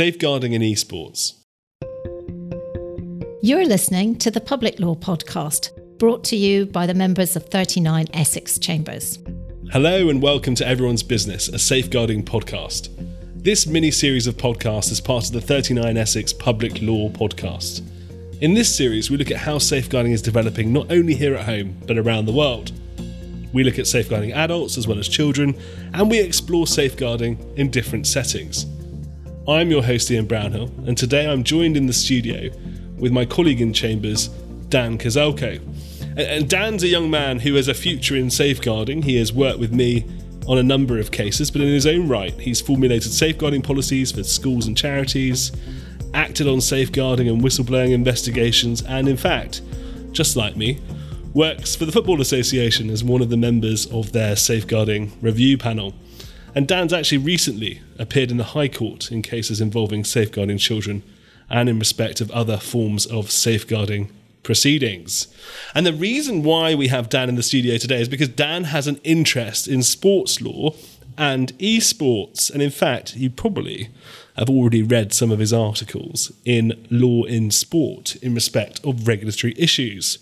Safeguarding in Esports. You're listening to the Public Law Podcast, brought to you by the members of 39 Essex Chambers. Hello, and welcome to Everyone's Business, a safeguarding podcast. This mini series of podcasts is part of the 39 Essex Public Law Podcast. In this series, we look at how safeguarding is developing not only here at home, but around the world. We look at safeguarding adults as well as children, and we explore safeguarding in different settings. I'm your host, Ian Brownhill, and today I'm joined in the studio with my colleague in Chambers, Dan Kozelko. And Dan's a young man who has a future in safeguarding. He has worked with me on a number of cases, but in his own right, he's formulated safeguarding policies for schools and charities, acted on safeguarding and whistleblowing investigations, and in fact, just like me, works for the Football Association as one of the members of their safeguarding review panel. And Dan's actually recently appeared in the High Court in cases involving safeguarding children and in respect of other forms of safeguarding proceedings. And the reason why we have Dan in the studio today is because Dan has an interest in sports law and esports. And in fact, you probably have already read some of his articles in Law in Sport in respect of regulatory issues.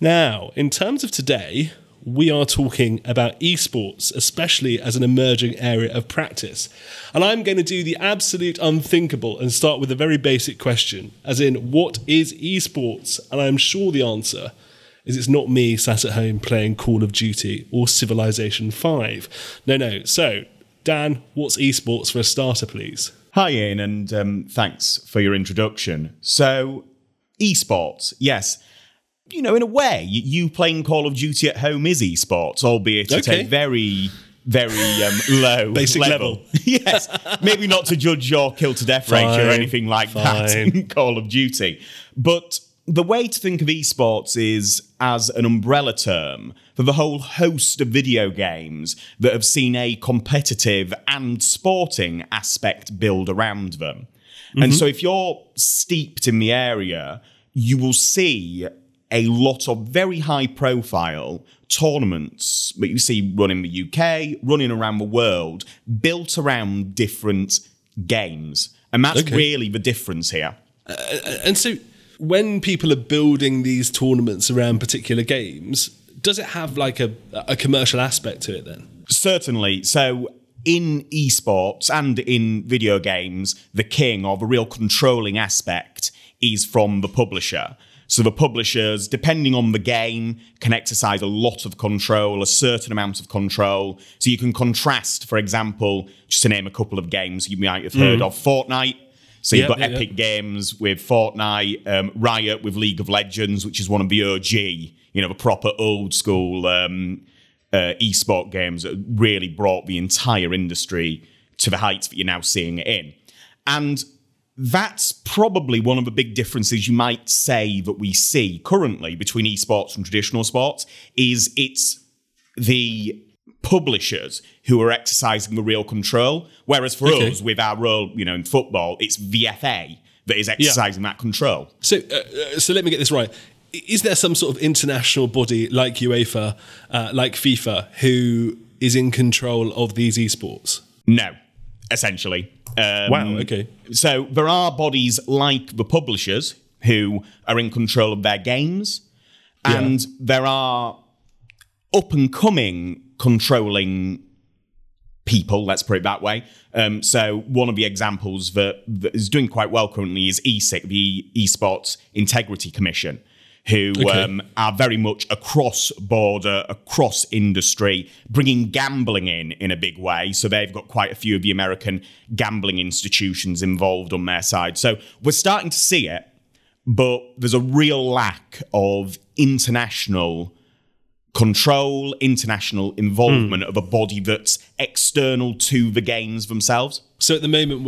Now, in terms of today, we are talking about esports, especially as an emerging area of practice. And I'm going to do the absolute unthinkable and start with a very basic question, as in, what is esports? And I'm sure the answer is it's not me sat at home playing Call of Duty or Civilization 5. No, no. So, Dan, what's esports for a starter, please? Hi, Ian, and um, thanks for your introduction. So, esports, yes you know, in a way, you playing Call of Duty at home is esports, albeit okay. at a very very um, low basic level. level. yes, maybe not to judge your kill to death ratio or anything like fine. that in Call of Duty, but the way to think of esports is as an umbrella term for the whole host of video games that have seen a competitive and sporting aspect build around them. Mm-hmm. And so, if you're steeped in the area, you will see a lot of very high profile tournaments that you see run in the UK, running around the world, built around different games. And that's okay. really the difference here. Uh, and so when people are building these tournaments around particular games, does it have like a, a commercial aspect to it then? Certainly. So in esports and in video games, the king or the real controlling aspect is from the publisher. So the publishers, depending on the game, can exercise a lot of control, a certain amount of control. So you can contrast, for example, just to name a couple of games you might have heard mm. of, Fortnite. So you've got yep, Epic yep. Games with Fortnite, um, Riot with League of Legends, which is one of the OG, you know, the proper old school um, uh, esport games that really brought the entire industry to the heights that you're now seeing it in. And that's probably one of the big differences you might say that we see currently between esports and traditional sports is it's the publishers who are exercising the real control. Whereas for okay. us with our role you know in football it's the FA that is exercising yeah. that control. So uh, uh, so let me get this right. Is there some sort of international body like UEFA uh, like FIFA who is in control of these esports? No essentially um, wow. Okay. So there are bodies like the publishers who are in control of their games, and yeah. there are up and coming controlling people. Let's put it that way. Um, so one of the examples that, that is doing quite well currently is ESIC, the Esports Integrity Commission who okay. um, are very much across border, across industry, bringing gambling in in a big way. So they've got quite a few of the American gambling institutions involved on their side. So we're starting to see it, but there's a real lack of international control, international involvement mm. of a body that's external to the games themselves. So at the moment,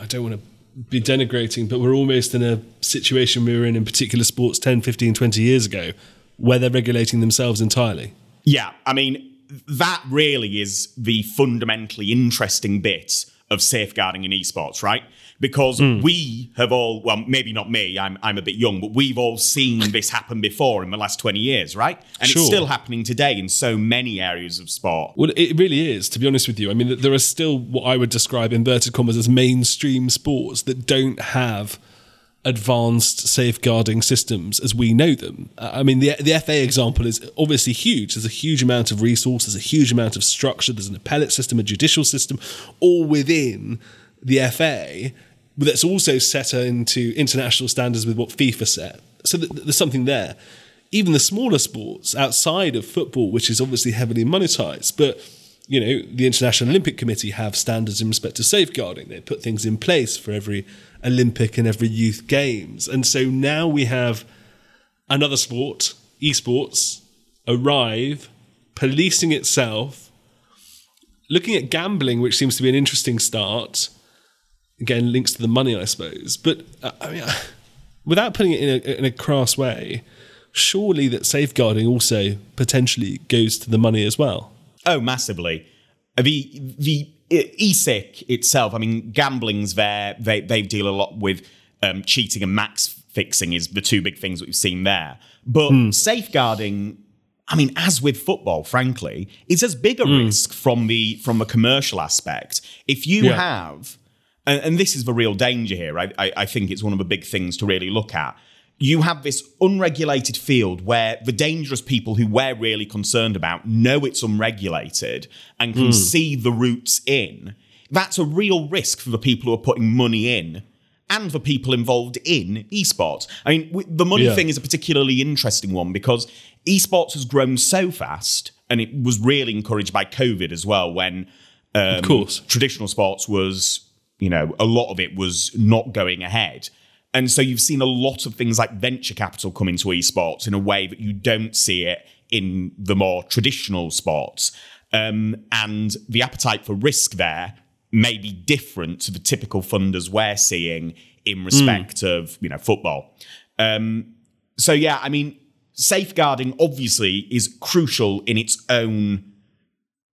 I don't want to be denigrating, but we're almost in a situation we were in in particular sports 10, 15, 20 years ago where they're regulating themselves entirely. Yeah, I mean, that really is the fundamentally interesting bit of safeguarding in esports, right? Because we have all, well, maybe not me, I'm, I'm a bit young, but we've all seen this happen before in the last 20 years, right? And Sure. it's still happening today in so many areas of sport. Well, it really is, to be honest with you. I mean, there are still what I would describe inverted commas as mainstream sports that don't have advanced safeguarding systems as we know them. Uh, I mean, the the FA example is obviously huge. There's a huge amount of resources, a huge amount of structure. There's an appellate system, a judicial system, all within the FA. That's also set into international standards with what FIFA set. So th- there's something there. Even the smaller sports outside of football, which is obviously heavily monetized, but you know, the International Olympic Committee have standards in respect to safeguarding. They put things in place for every Olympic and every youth games. And so now we have another sport, esports, arrive, policing itself, looking at gambling, which seems to be an interesting start. Again, links to the money, I suppose. But uh, I mean, without putting it in a, in a crass way, surely that safeguarding also potentially goes to the money as well. Oh, massively. The the ESIC itself, I mean, gambling's there. They they deal a lot with um, cheating and match fixing is the two big things that we've seen there. But safeguarding, I mean, as with football, frankly, is as big a risk from the from a commercial aspect. If you Yeah. have, and, and this is the real danger here. I, I I think it's one of the big things to really look at. You have this unregulated field where the dangerous people who we're really concerned about know it's unregulated and can see the routes in. That's a real risk for the people who are putting money in and the people involved in esports. I mean, w- the money Yeah. thing is a particularly interesting one because esports has grown so fast and it was really encouraged by COVID as well when um, Of course. traditional sports was, you know, a lot of it was not going ahead. And so you've seen a lot of things like venture capital come into esports in a way that you don't see it in the more traditional sports. Um, and the appetite for risk there may be different to the typical funders we're seeing in respect of, you know, football. Um, so yeah, I mean, safeguarding obviously is crucial in its own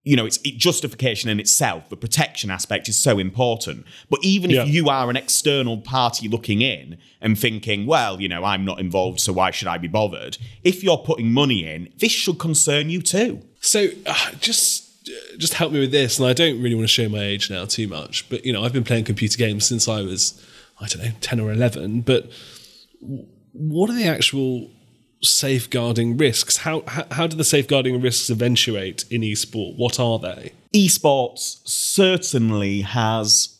you know, it's it, justification in itself. The protection aspect is so important. But even Yeah. if you are an external party looking in and thinking, well, you know, I'm not involved, so why should I be bothered? If you're putting money in, this should concern you too. So uh, just uh, just help me with this, and I don't really want to show my age now too much, but you know I've been playing computer games since I was I don't know ten or eleven. But what are the actual safeguarding risks? How how, how do the safeguarding risks eventuate in esport? What are they? Esports certainly has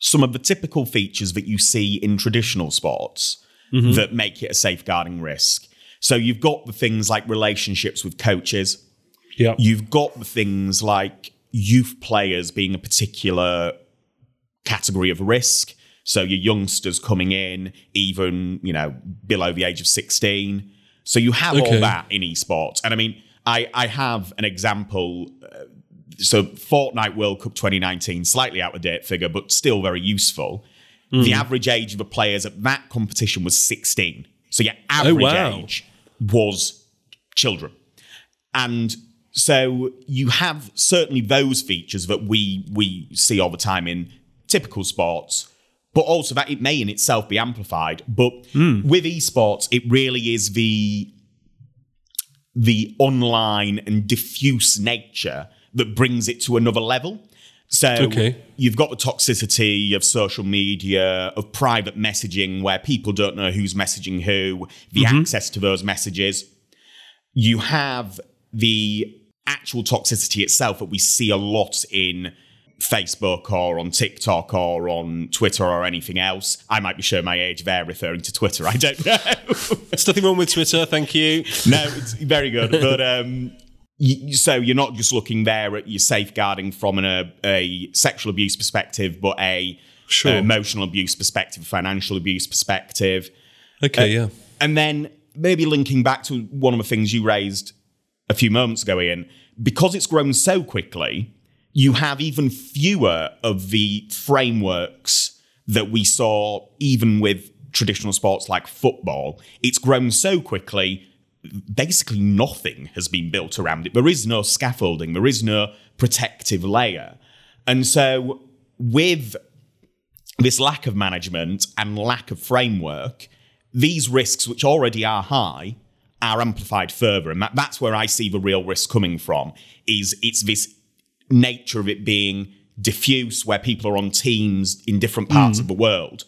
some of the typical features that you see in traditional sports mm-hmm. that make it a safeguarding risk. So you've got the things like relationships with coaches, Yeah, You've got the things like youth players being a particular category of risk. So your youngsters coming in, even you know below the age of sixteen. So you have Okay. all that in esports, and I mean, I I have an example. Uh, so Fortnite World Cup 2019, slightly out of date figure, but still very useful. The average age of the players at that competition was 16. So your average wow. age was children. And so you have certainly those features that we we see all the time in typical sports, but also that it may in itself be amplified. But hmm. with esports, it really is the the online and diffuse nature that brings it to another level. So Okay. you've got the toxicity of social media, of private messaging where people don't know who's messaging who, the mm-hmm. access to those messages you have the actual toxicity itself that we see a lot in Facebook or on TikTok or on Twitter or anything else. I might be showing my age there referring to Twitter. I don't know. there's nothing wrong with Twitter. Thank you. no, it's very good. But um, y- so you're not just looking there at your safeguarding from an, a, a sexual abuse perspective, but a Sure. uh, emotional abuse perspective, financial abuse perspective. Okay, yeah. And then maybe linking back to one of the things you raised a few moments ago, Ian, because it's grown so quickly, you have even fewer of the frameworks that we saw even with traditional sports like football. It's grown so quickly, basically nothing has been built around it. There is no scaffolding, there is no protective layer. And so with this lack of management and lack of framework, these risks, which already are high, are amplified further. And that, that's where I see the real risk coming from, is it's this nature of it being diffuse, where people are on teams in different parts mm. of the world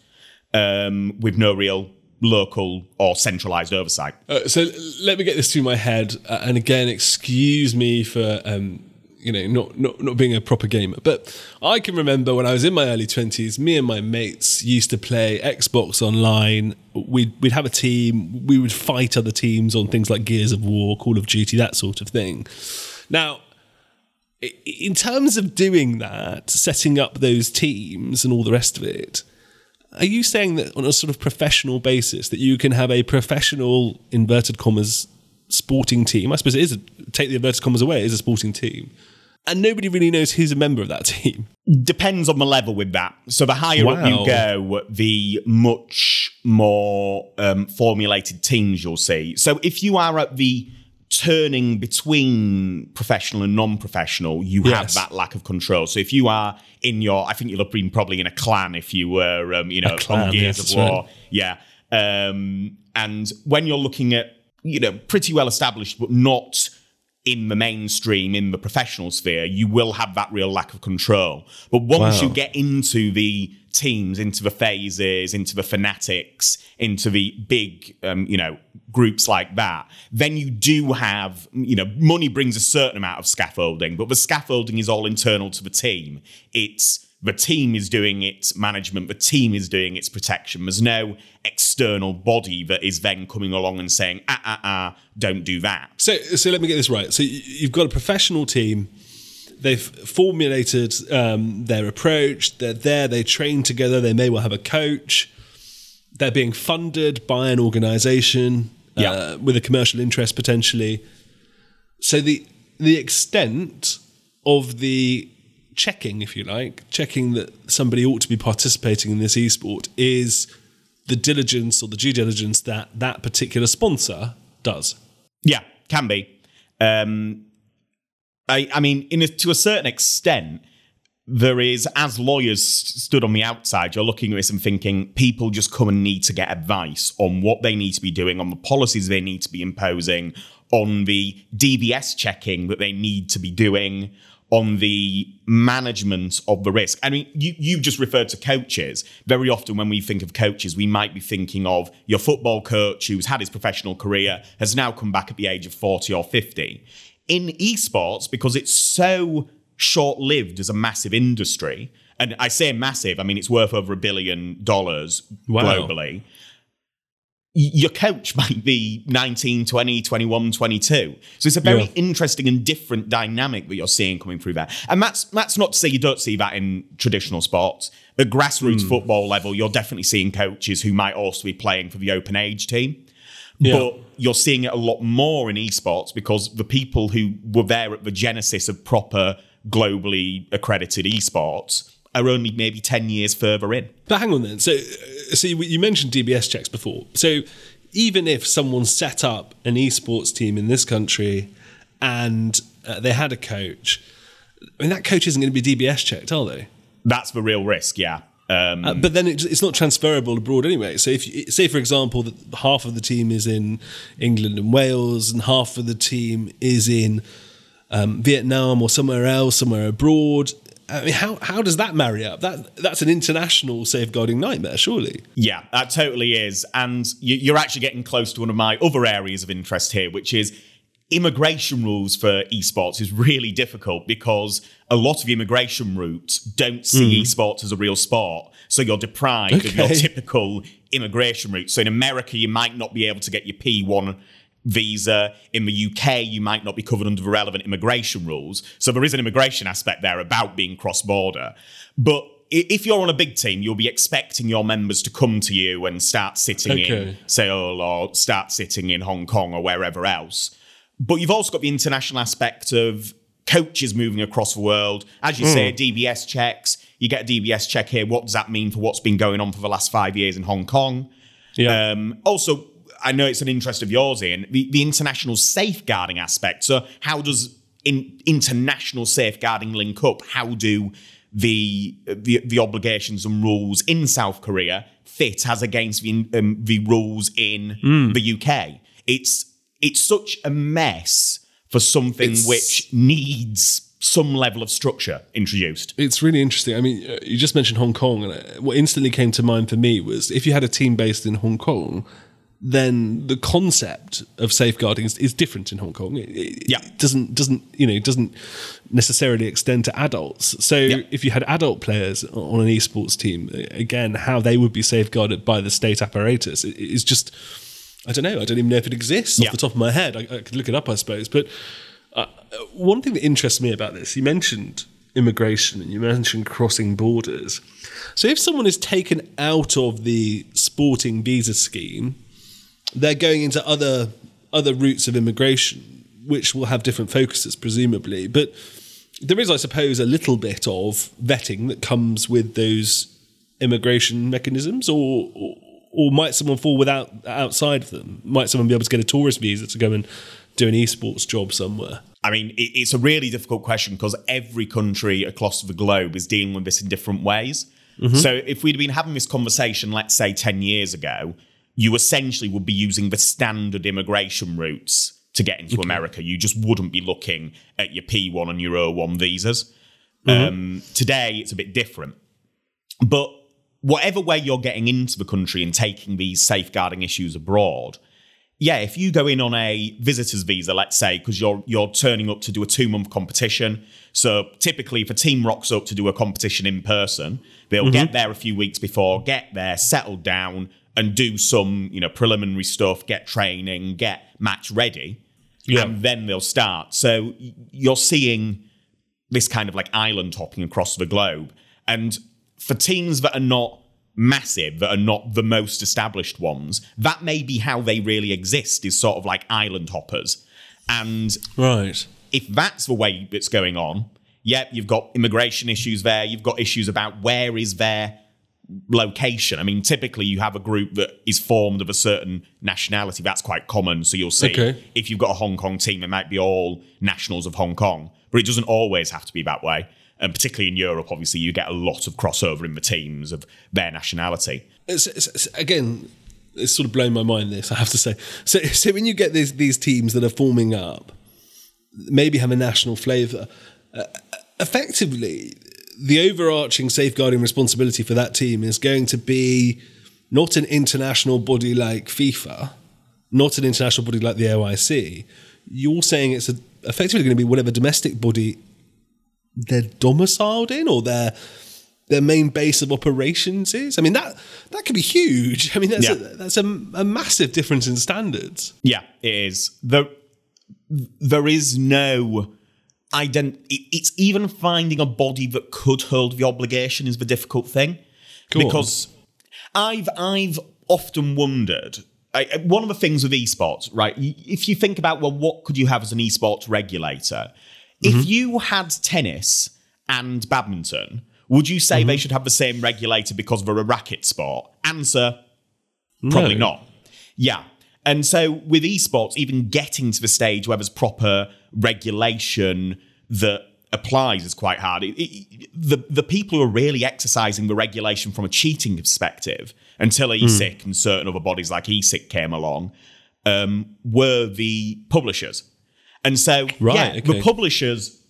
um, with no real local or centralized oversight. Uh, so let me get this through my head. Uh, and again, excuse me for um, you know, not, not not being a proper gamer. But I can remember when I was in my early twenties, me and my mates used to play Xbox online. We'd we'd have a team. We would fight other teams on things like Gears of War, Call of Duty, that sort of thing. Now, in terms of doing that, setting up those teams and all the rest of it, are you saying that on a sort of professional basis that you can have a professional inverted commas sporting team? I suppose it is a, take the inverted commas away, it is a sporting team and nobody really knows who's a member of that team. Depends on the level with that. So the higher wow. up you go, the much more um, formulated teams you'll see. So if you are at the turning between professional and non-professional, you yes. have that lack of control. So if you are in your, I think you'll have been probably in a clan if you were, um, you know, clan, on Gears yes, of War, right. yeah. Um, and when you're looking at, you know, pretty well established, but not in the mainstream, in the professional sphere, you will have that real lack of control. But once wow. you get into the teams, into the FaZes, into the Fnatics, into the big, um, you know, groups like that, then you do have, you know, money brings a certain amount of scaffolding, but the scaffolding is all internal to the team. It's the team is doing its management, the team is doing its protection. There's no external body that is then coming along and saying, ah, ah, ah, don't do that. So, so let me get this right. So you've got a professional team. They've formulated um, their approach. They're there. They train together. They may well have a coach. They're being funded by an organization uh, yeah. with a commercial interest potentially. So the the extent of the checking, if you like, checking that somebody ought to be participating in this esport is the diligence or the due diligence that that particular sponsor does. Yeah, can be. Um, I, I mean, in a, to a certain extent, there is, as lawyers stood on the outside, you're looking at this and thinking people just come and need to get advice on what they need to be doing, on the policies they need to be imposing, on the DBS checking that they need to be doing, on the management of the risk. I mean, you, you just referred to coaches. Very often, when we think of coaches, we might be thinking of your football coach who's had his professional career, has now come back at the age of 40 or 50. In esports, because it's so short lived as a massive industry, and I say massive, I mean, it's worth over a billion dollars wow. globally your coach might be 19, 20, 21, 22. So it's a very yeah. interesting and different dynamic that you're seeing coming through there. And that's that's not to say you don't see that in traditional sports. The grassroots mm. football level, you're definitely seeing coaches who might also be playing for the open age team. Yeah. But you're seeing it a lot more in esports because the people who were there at the genesis of proper globally accredited esports are only maybe 10 years further in. But hang on then. So, so you mentioned DBS checks before. So even if someone set up an esports team in this country and uh, they had a coach, I mean, that coach isn't going to be DBS checked, are they? That's the real risk, yeah. Um, uh, but then it, it's not transferable abroad anyway. So if you, say, for example, that half of the team is in England and Wales, and half of the team is in um, Vietnam or somewhere else, somewhere abroad, I mean, how how does that marry up? That that's an international safeguarding nightmare, surely. Yeah, that totally is, and you, are actually getting close to one of my other areas of interest here, which is immigration rules for esports is really difficult because a lot of immigration routes don't see mm. esports as a real sport, so you're deprived okay. of your typical immigration route. So in America, you might not be able to get your P one visa. In the UK, you might not be covered under the relevant immigration rules. So there is an immigration aspect there about being cross border. But if you're on a big team, you'll be expecting your members to come to you and start sitting okay. in Seoul or start sitting in Hong Kong or wherever else. But you've also got the international aspect of coaches moving across the world. As you mm. say, DBS checks. You get a DBS check here. What does that mean for what's been going on for the last five years in Hong Kong? Yeah. Um, also, I know it's an interest of yours, Ian, the, the international safeguarding aspect. So, how does in, international safeguarding link up? How do the, the the obligations and rules in South Korea fit as against the um, the rules in the UK. It's it's such a mess for something It's- which needs some level of structure introduced. It's really interesting. I mean, uh, you just mentioned Hong Kong, and uh, what instantly came to mind for me was if you had a team based in Hong Kong, then the concept of safeguarding is, is different in Hong Kong. It, it Yeah. doesn't doesn't you know doesn't necessarily extend to adults. So Yeah. if you had adult players on an esports team, again, how they would be safeguarded by the state apparatus is just. I don't know. I don't even know if it exists Yeah. off the top of my head. I, I could look it up, I suppose. But uh, one thing that interests me about this, you mentioned immigration and you mentioned crossing borders. So if someone is taken out of the sporting visa scheme, they're going into other other routes of immigration, which will have different focuses, presumably. But there is, I suppose, a little bit of vetting that comes with those immigration mechanisms, or, or or might someone fall without outside of them? Might someone be able to get a tourist visa to go and do an esports job somewhere? I mean, it, it's a really difficult question because every country across the globe is dealing with this in different ways. Mm-hmm. So if we'd been having this conversation, let's say 10 years ago, you essentially would be using the standard immigration routes to get into America. You just wouldn't be looking at your P1 and your O1 visas. Um, today, it's a bit different. But whatever way you're getting into the country and taking these safeguarding issues abroad, yeah, if you go in on a visitor's visa, let's say, because you're you're turning up to do a two month competition. So typically, if a team rocks up to do a competition in person, they'll get there a few weeks before, get there, settle down, and do some you know preliminary stuff, get training, get match ready, Yeah. and then they'll start. So you're seeing this kind of like island hopping across the globe. And for teams that are not massive, that are not the most established ones, that may be how they really exist, is sort of like island hoppers. And Right. if that's the way it's going on, yep, you've got immigration issues there, you've got issues about where is their location. I mean, typically you have a group that is formed of a certain nationality. That's quite common. So you'll see Okay. if you've got a Hong Kong team, it might be all nationals of Hong Kong, but it doesn't always have to be that way. And particularly in Europe, obviously, you get a lot of crossover in the teams of their nationality. it's, it's, it's- again, it's sort of blown my mind. This I have to say. So, so when you get these these teams that are forming up, maybe have a national flavour. Uh, effectively, the overarching safeguarding responsibility for that team is going to be not an international body like FIFA, not an international body like the OIC. You're saying it's a, effectively going to be whatever domestic body they're domiciled in or their their main base of operations is. I mean that that could be huge. I mean that's a, that's a, a massive difference in standards. Yeah, it is. There, there is no ident. it- It's even finding a body that could hold the obligation is the difficult thing, Go on. because I've I've often wondered. I, one of the things with esports, right? If you think about well, what could you have as an esports regulator? If mm-hmm. you had tennis and badminton, would you say they mm-hmm. should have the same regulator because they're a racket sport? Answer: Probably No. not. Yeah. And so with esports, even getting to the stage where there's proper regulation that applies is quite hard. It- it- the the people who are really exercising the regulation from a cheating perspective until. ESIC and certain other bodies like ESIC came along um, were the publishers. And so, Right, yeah, okay. the publishers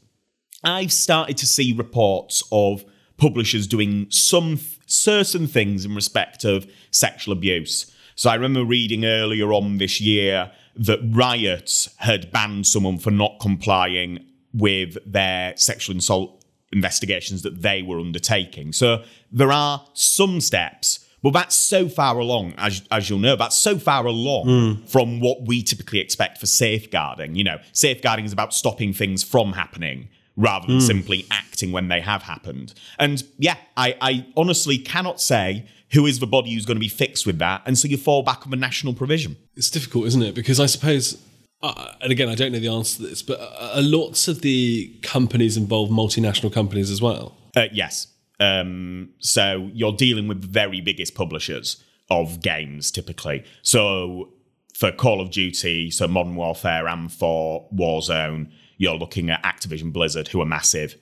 I've started to see reports of publishers doing some certain things in respect of sexual abuse. So I remember reading earlier on this year that Riot had banned someone for not complying with their sexual assault investigations that they were undertaking. So there are some steps, but that's so far along, as, as you'll know, that's so far along hmm. from what we typically expect for safeguarding. You know, safeguarding is about stopping things from happening rather than hmm. simply acting when they have happened. And yeah, I, I honestly cannot say who is the body who's going to be fixed with that. And so you fall back on the national provision. It's difficult, isn't it? Because I suppose, uh, and again, I don't know the answer to this, but uh, lots of the companies involve multinational companies as well. Uh, yes. Um, so you're dealing with the very biggest publishers of games typically. So for Call of Duty, so Modern Warfare, and for Warzone, you're looking at Activision Blizzard, who are massive.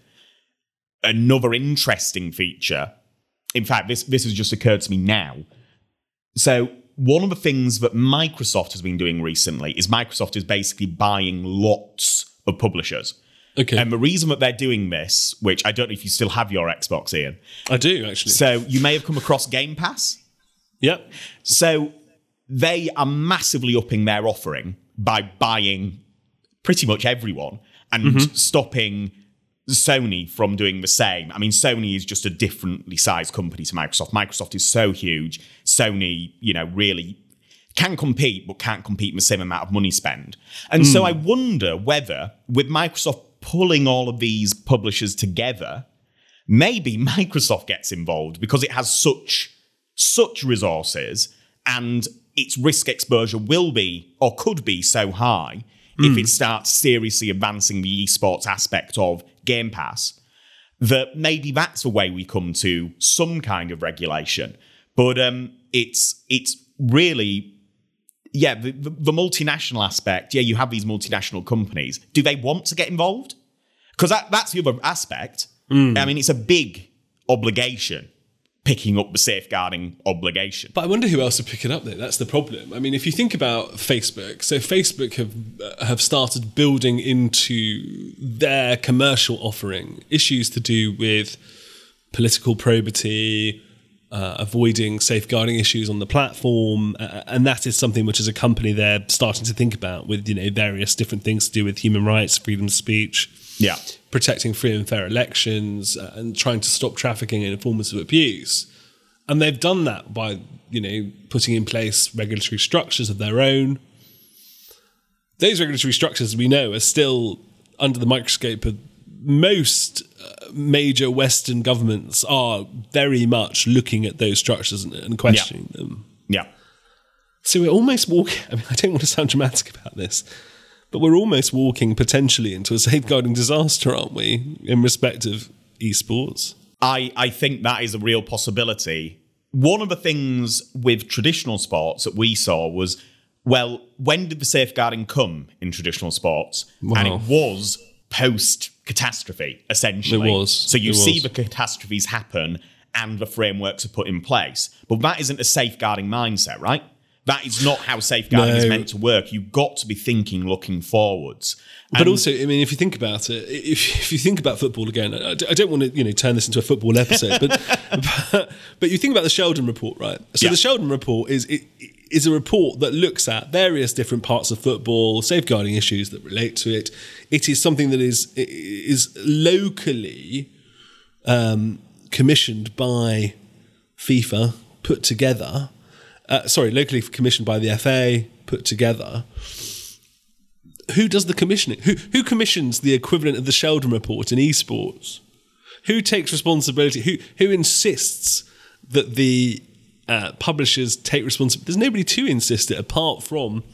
another interesting feature. In fact, this this has just occurred to me now. So one of the things that Microsoft has been doing recently is Microsoft is basically buying lots of publishers. Okay. And the reason that they're doing this, which I don't know if you still have your Xbox, Ian. I do actually. So you may have come across Game Pass. yep. So they are massively upping their offering by buying pretty much everyone and mm-hmm. stopping Sony from doing the same. I mean, Sony is just a differently sized company to Microsoft. Microsoft is so huge. Sony, you know, really can compete, but can't compete in the same amount of money spent. And so hmm. I wonder whether, with Microsoft pulling all of these publishers together, maybe Microsoft gets involved because it has such such resources and its risk exposure will be or could be so high if it hmm. starts seriously advancing the esports aspect of Game Pass that maybe that's the way we come to some kind of regulation. But um, it's it's really yeah the, the, the multinational aspect. Yeah, you have these multinational companies. Do they want to get involved? Because that, that's the other aspect. I mean, it's a big obligation picking up the safeguarding obligation. But I wonder who else would pick it up though. That's the problem. I mean, if you think about Facebook, so Facebook have uh, have started building into their commercial offering issues to do with political probity, uh, avoiding safeguarding issues on the platform, uh, and that is something which, as a company, they're starting to think about with you know various different things to do with human rights, freedom of speech Yeah. protecting free and fair elections uh, and trying to stop trafficking and forms of abuse. And they've done that by, you know, putting in place regulatory structures of their own. Those regulatory structures we know are still under the microscope of most uh, major Western governments are very much looking at those structures and, and questioning them. Yeah. So we're almost walking. I mean, I don't want to sound dramatic about this, but we're almost walking potentially into a safeguarding disaster, aren't we, in respect of esports? I, I think that is a real possibility. One of the things with traditional sports that we saw was well, when did the safeguarding come in traditional sports? And it was post catastrophe, essentially. It was. So you It see was. the catastrophes happen and the frameworks are put in place. But that isn't a safeguarding mindset, right? That is not how safeguarding is meant to work. You've got to be thinking looking forwards. But also, I mean, if you think about it, if, if you think about football again, I, I don't want to, you know, turn this into a football episode, but but, but you think about the Sheldon report, right? So Yeah. the Sheldon report is it, is a report that looks at various different parts of football, safeguarding issues that relate to it. It is something that is is locally um, commissioned by FIFA, put together. Uh, sorry, locally commissioned by the FA, put together who does the commissioning? Who who commissions the equivalent of the Sheldon report in esports? Who takes responsibility? Who who insists that the uh, publishers take responsibility? There's nobody to insist it apart from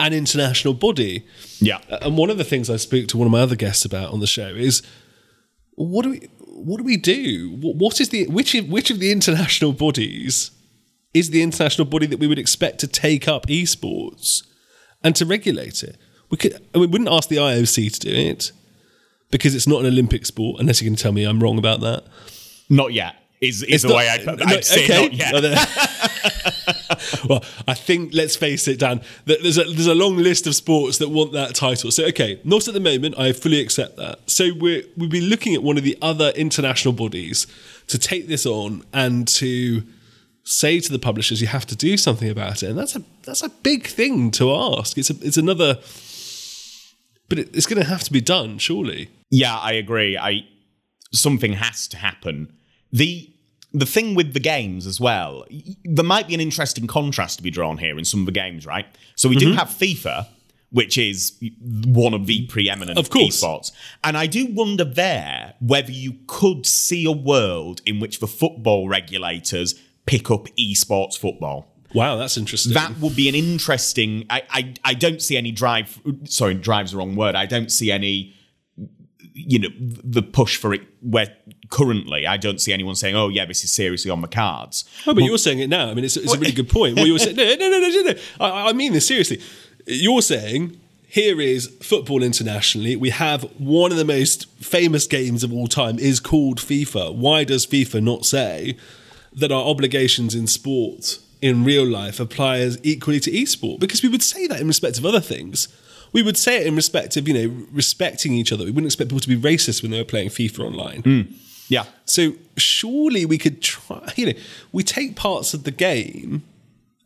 an international body. yeah. And one of the things I spoke to one of my other guests about on the show is what do we what do we do? What, what is the which of, which of the international bodies is the international body that we would expect to take up esports and to regulate it? We could we wouldn't ask the IOC to do it because it's not an Olympic sport. Unless you can tell me I'm wrong about that. Not yet. Is, is It's the not- way I'd, no, I'd say okay. not yet. No, no. well, I think let's face it, Dan. that There's a there's a long list of sports that want that title. So okay, not at the moment. I fully accept that. So we're we'll be looking at one of the other international bodies to take this on and to say to the publishers, you have to do something about it, and that's a that's a big thing to ask. It's a it's another, but it, it's going to have to be done, surely. Yeah, I agree. I something has to happen. The the thing with the games as well, there might be an interesting contrast to be drawn here in some of the games, right? So we do Mm-hmm. have FIFA, which is one of the preeminent Of course. esports. And I do wonder there whether you could see a world in which the football regulators pick up esports football. Wow, that's interesting. That would be an interesting. I, I I don't see any drive. Sorry, drive's the wrong word. I don't see any. You know, the push for it. Where currently, I don't see anyone saying, "Oh, yeah, this is seriously on the cards." Oh, but you're saying it now. I mean, it's, it's a really good point. What you were saying, no, no, no, no, no, no. I, I mean this seriously. You're saying here is football internationally. We have one of the most famous games of all time is called FIFA. Why does FIFA not say that our obligations in sport in real life apply as equally to esport? Because we would say that in respect of other things. We would say it in respect of, you know, respecting each other. We wouldn't expect people to be racist when they were playing FIFA online. Yeah. So surely we could try, you know, we take parts of the game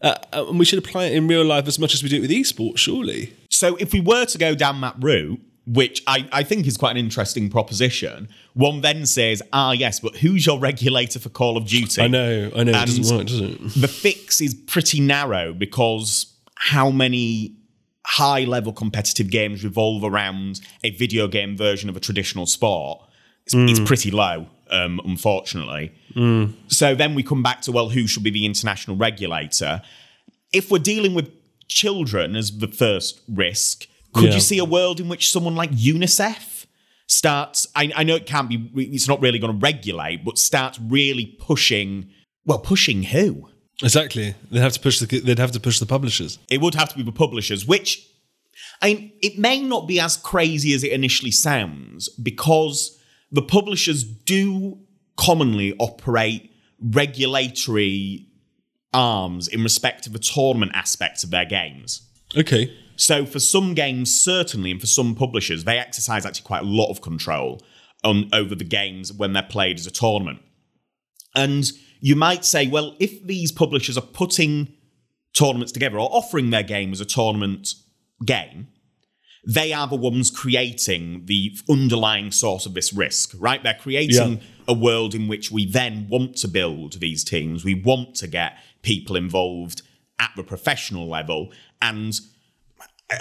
uh, uh, and we should apply it in real life as much as we do it with esports, surely. So if we were to go down that route, which I, I think is quite an interesting proposition, one then says, ah, yes, but who's your regulator for Call of Duty? I know, I know, it doesn't work, does it? The fix is pretty narrow because how many high level competitive games revolve around a video game version of a traditional sport? It's, it's pretty low, um, unfortunately. So then we come back to, well, who should be the international regulator? If we're dealing with children as the first risk, could Yeah. you see a world in which someone like UNICEF starts? I, I know it can't be, it's not really going to regulate, but starts really pushing. Well, pushing who? Exactly. They'd have to push the they'd have to push the publishers. It would have to be the publishers, which I mean, it may not be as crazy as it initially sounds because the publishers do commonly operate regulatory arms in respect of the tournament aspects of their games. Okay. So for some games, certainly, and for some publishers, they exercise actually quite a lot of control on over the games when they're played as a tournament. And you might say, well, if these publishers are putting tournaments together or offering their game as a tournament game, they are the ones creating the underlying source of this risk, right? They're creating Yeah. a world in which we then want to build these teams. We want to get people involved at the professional level. And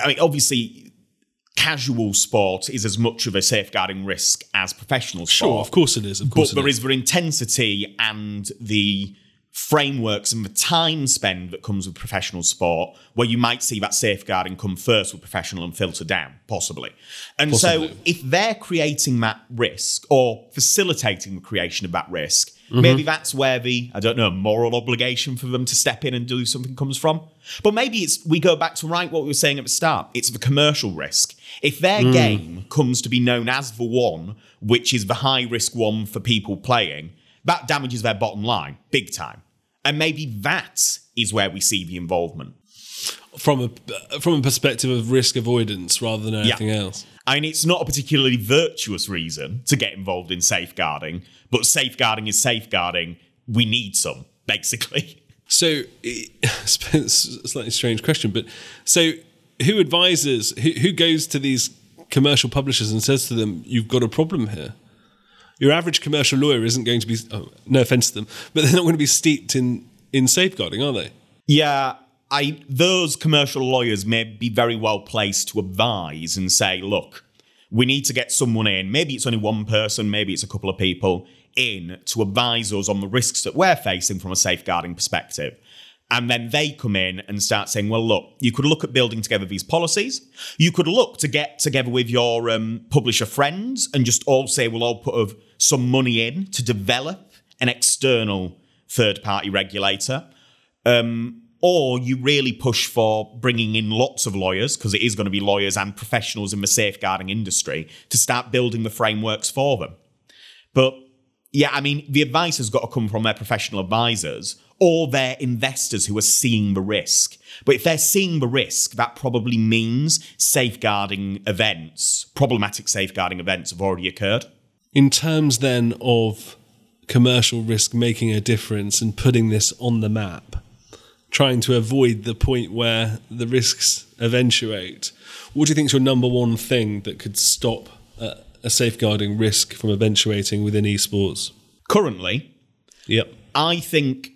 I mean, obviously, casual sport is as much of a safeguarding risk as professional sport. Sure, of course it is. Of But there is. is the intensity and the frameworks and the time spend that comes with professional sport, where you might see that safeguarding come first with professional and filter down, possibly. And so, if they're creating that risk or facilitating the creation of that risk, Mm-hmm. maybe that's where the I don't know moral obligation for them to step in and do something comes from. But maybe it's we go back to right what we were saying at the start. It's the commercial risk. If their Mm. game comes to be known as the one, which is the high risk one for people playing, that damages their bottom line big time. And maybe that is where we see the involvement. from a from a perspective of risk avoidance rather than anything else. I mean, it's not a particularly virtuous reason to get involved in safeguarding, but safeguarding is safeguarding. We need some, basically. So it's a slightly strange question, but so who advises who, who goes to these commercial publishers and says to them, "You've got a problem here." Your average commercial lawyer isn't going to be. Oh, no offense to them, but they're not going to be steeped in in safeguarding, are they? Yeah, I those commercial lawyers may be very well placed to advise and say, look, we need to get someone in. Maybe it's only one person, maybe it's a couple of people in to advise us on the risks that we're facing from a safeguarding perspective. And then they come in and start saying, well, look, you could look at building together these policies. You could look to get together with your um, publisher friends and just all say, we'll all put some money in to develop an external third party regulator. Um, or you really push for bringing in lots of lawyers, because it is going to be lawyers and professionals in the safeguarding industry, to start building the frameworks for them. But yeah, I mean, the advice has got to come from their professional advisors or their investors who are seeing the risk. But if they're seeing the risk, that probably means safeguarding events, problematic safeguarding events have already occurred. In terms then of commercial risk making a difference and putting this on the map, trying to avoid the point where the risks eventuate, what do you think is your number one thing that could stop a, a safeguarding risk from eventuating within esports? Currently, Yep. I think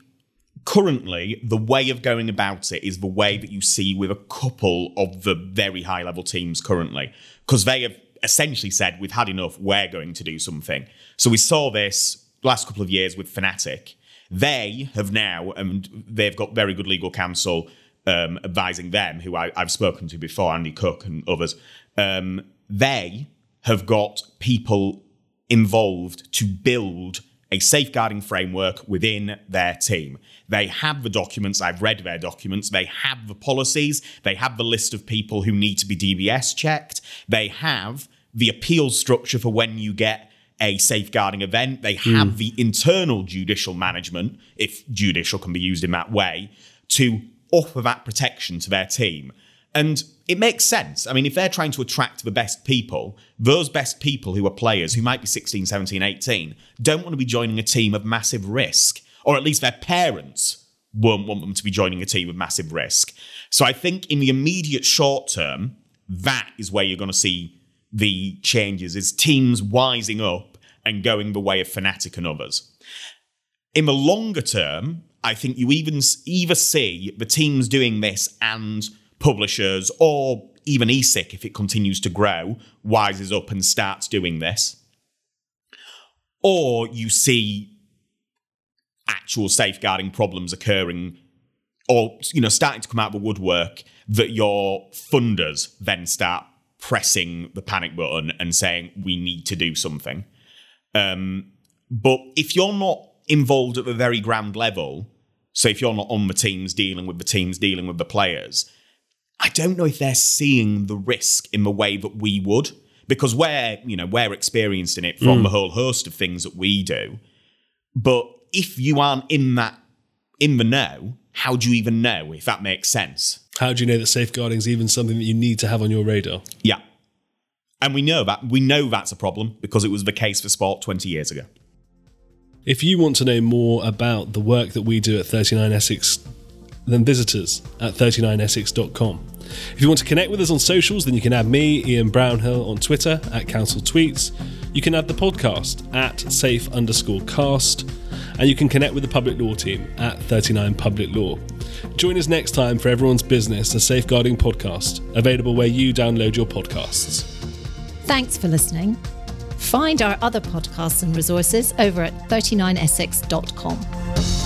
currently the way of going about it is the way that you see with a couple of the very high level teams currently because they have essentially said we've had enough we're going to do something so we saw this last couple of years with Fnatic they have now and they've got very good legal counsel um, advising them who I, I've spoken to before Andy Cook and others um, they have got people involved to build a safeguarding framework within their team. They have the documents, I've read their documents, they have the policies, they have the list of people who need to be DBS checked, they have the appeal structure for when you get a safeguarding event, they have mm. the internal judicial management, if judicial can be used in that way, to offer that protection to their team. And it makes sense. I mean, if they're trying to attract the best people, those best people who are players who might be 16, 17, 18 don't want to be joining a team of massive risk, or at least their parents won't want them to be joining a team of massive risk. So I think in the immediate short term, that is where you're going to see the changes is teams wising up and going the way of Fnatic and others. In the longer term, I think you even either see the teams doing this and publishers or even ESIC, if it continues to grow, wises up and starts doing this. Or you see actual safeguarding problems occurring or you know starting to come out of the woodwork that your funders then start pressing the panic button and saying we need to do something. Um, but if you're not involved at the very ground level, so if you're not on the teams dealing with the teams dealing with the players, I don't know if they're seeing the risk in the way that we would because we're you know we're experienced in it from mm. the whole host of things that we do. But if you aren't in that in the know, how do you even know if that makes sense? How do you know that safeguarding is even something that you need to have on your radar? Yeah. And we know that we know that's a problem because it was the case for sport 20 years ago. If you want to know more about the work that we do at 39 Essex, then visit us at 39essex.com. If you want to connect with us on socials, then you can add me, Ian Brownhill, on Twitter at Counsel Tweets. You can add the podcast at safe underscore cast, and you can connect with the public law team at 39 Public Law. Join us next time for Everyone's Business, a safeguarding podcast, available where you download your podcasts. Thanks for listening. Find our other podcasts and resources over at 39essex.com.